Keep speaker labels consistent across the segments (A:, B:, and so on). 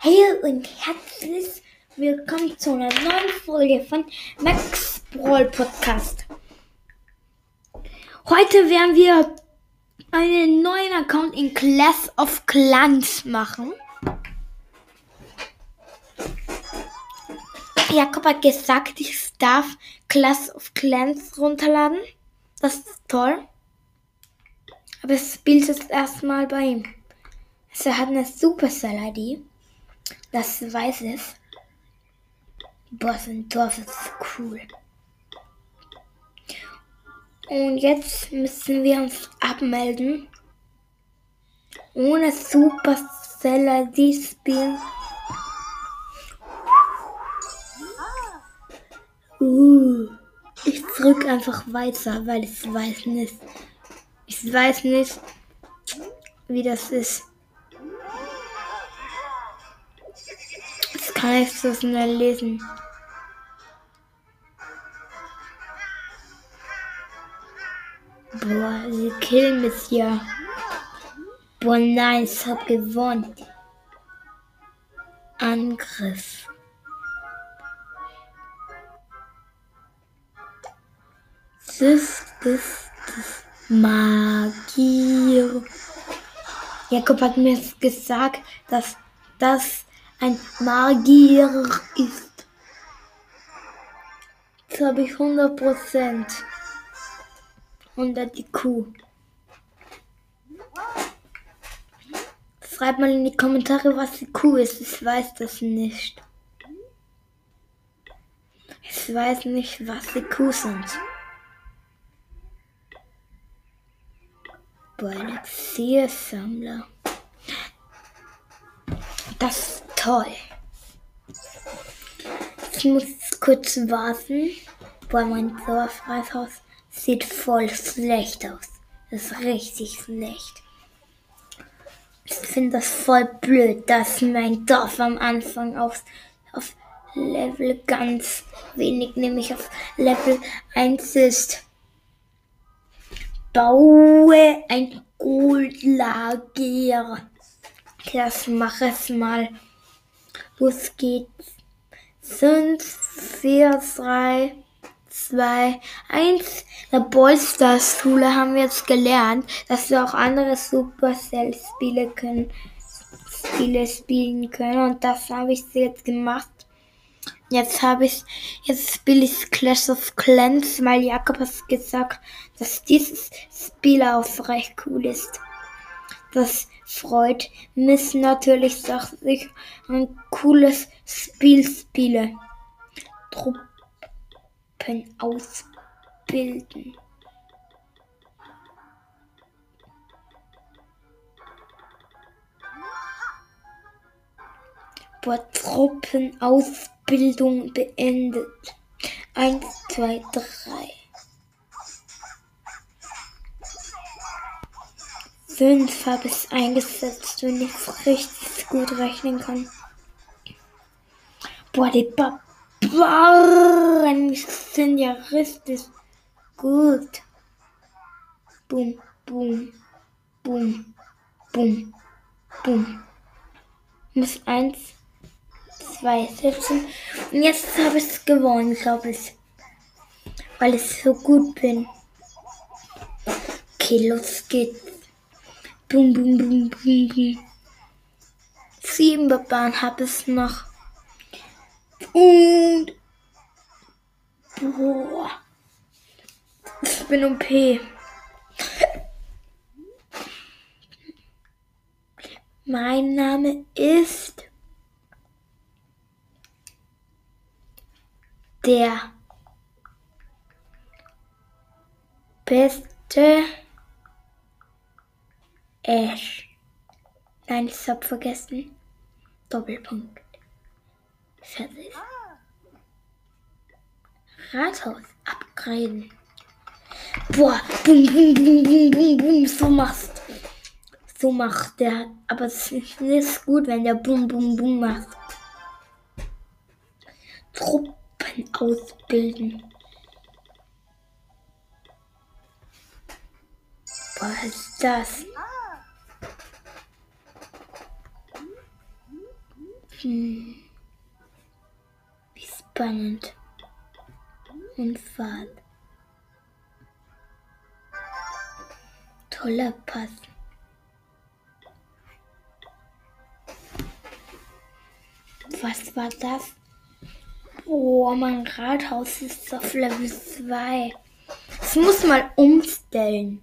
A: Hey und herzlich willkommen zu einer neuen Folge von Max Brawl Podcast. Heute werden wir einen neuen Account in Class of Clans machen. Jakob hat gesagt, ich darf Class of Clans runterladen. Das ist toll. Aber das Spiel ist erstmal bei ihm. Also er hat eine Supercell-ID. Das weiß ich. Boah, so ein Dorf ist cool. Und jetzt müssen wir uns abmelden. Ohne Supercell-ID spielen. Uh, ich drück einfach weiter, weil ich weiß nicht. Ich weiß nicht, wie das ist. Kann ich so schnell lesen. Boah, sie killen mich ja. Boah, nein, ich hab gewonnen. Angriff. Das, das, das. Magier. Jakob hat mir gesagt, dass das ein Magier ist. Jetzt habe ich 100 Prozent. 100 IQ. Schreibt mal in die Kommentare, was IQ ist. Ich weiß das nicht. Ich weiß nicht, was IQ sind. Elixiersammler. Das ist toll. Ich muss kurz warten, weil mein Dorfreishaus sieht voll schlecht aus. Das ist richtig schlecht. Ich finde das voll blöd, dass mein Dorf am Anfang auf, auf Level ganz wenig, nämlich auf Level 1 ist baue ein Goldlager. Das mache ich mal. Los geht's. 5, 4, 3, 2, 1. Der Ballstars Schule haben wir jetzt gelernt, dass wir auch andere Supercell-Spiele können, Spiele spielen können. Und das habe ich jetzt gemacht. Jetzt habe ich, jetzt spiele ich Clash of Clans, weil Jakob hat gesagt, dass dieses Spiel auch recht cool ist. Das freut mich natürlich, dass ich ein cooles Spiel spiele. Truppen ausbilden. Boah, Truppen ausbilden. Bildung beendet. Eins, zwei, drei. Fünf habe ich eingesetzt, wenn ich richtig gut rechnen kann. Boah, die Barbaren sind ja richtig gut. Boom, boom, boom, boom, boom. Muss eins zwei setzen. Und jetzt habe ich es gewonnen, glaube ich. Weil ich so gut bin. Okay, los geht's. Bum, bum, bum, bum, bum. Sieben Barbaren habe ich noch. Und. Boah. Ich bin OP. Mein Name ist der beste Ash. Nein, ich hab vergessen. Doppelpunkt. Fertig. Rathaus upgraden. Boah, bum, bum, bum, bum, bum, bum, so machst. So macht der. Aber es ist nicht gut, wenn der bum, bum, bum macht. Trupp ausbilden. Was ist das? Hm. Wie spannend. Und Fahrt. Toller Pass. Was war das? Oh, mein Rathaus ist auf Level 2. Das muss mal umstellen.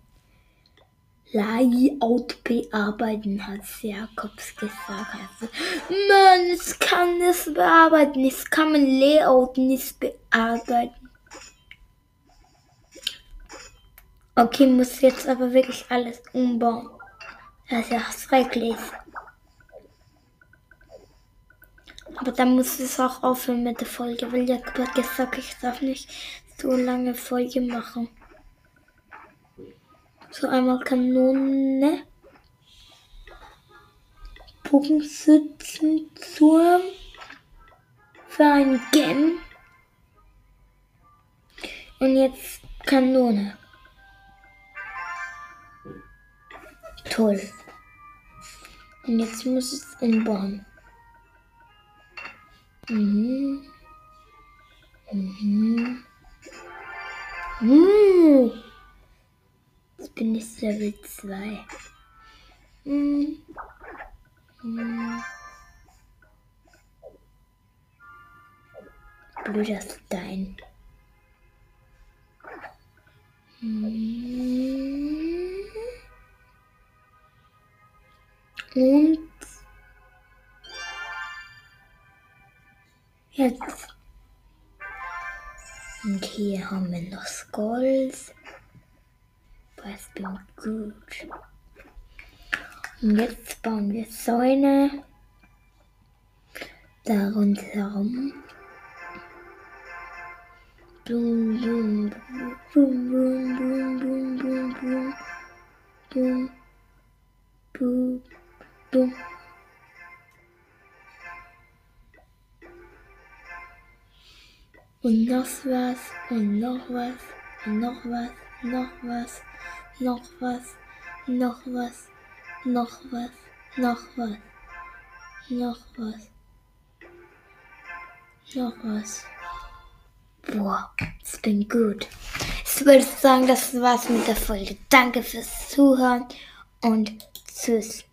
A: Layout bearbeiten, hat Jakobs gesagt. Also, Mann, ich kann es bearbeiten. Ich kann mein Layout nicht bearbeiten. Okay, muss jetzt aber wirklich alles umbauen. Das ist ja schrecklich. Aber dann muss es auch aufhören mit der Folge, weil Jakob hat gesagt, ich darf nicht so lange Folge machen. So einmal Kanone. Bogenschützenturm. Für ein Gem. Und jetzt Kanone. Toll. Und jetzt muss es inbauen. Mhm. Mhm. Mhm. Ich Level 2. Mhm. Mhm. Blöder Stein. Mhm. Und jetzt. Und hier haben wir noch Skulls. Was bin gut. Und jetzt bauen wir Säune. Da rundherum. Boom, boom, boom, boom, boom, boom, boom, boom, boom, boom, boom. Und noch was, und noch was, und noch was, noch was, noch was, noch was, noch was, noch was, noch was, noch was. Boah, das bin gut. Ich würde sagen, das war's mit der Folge. Danke fürs Zuhören und tschüss.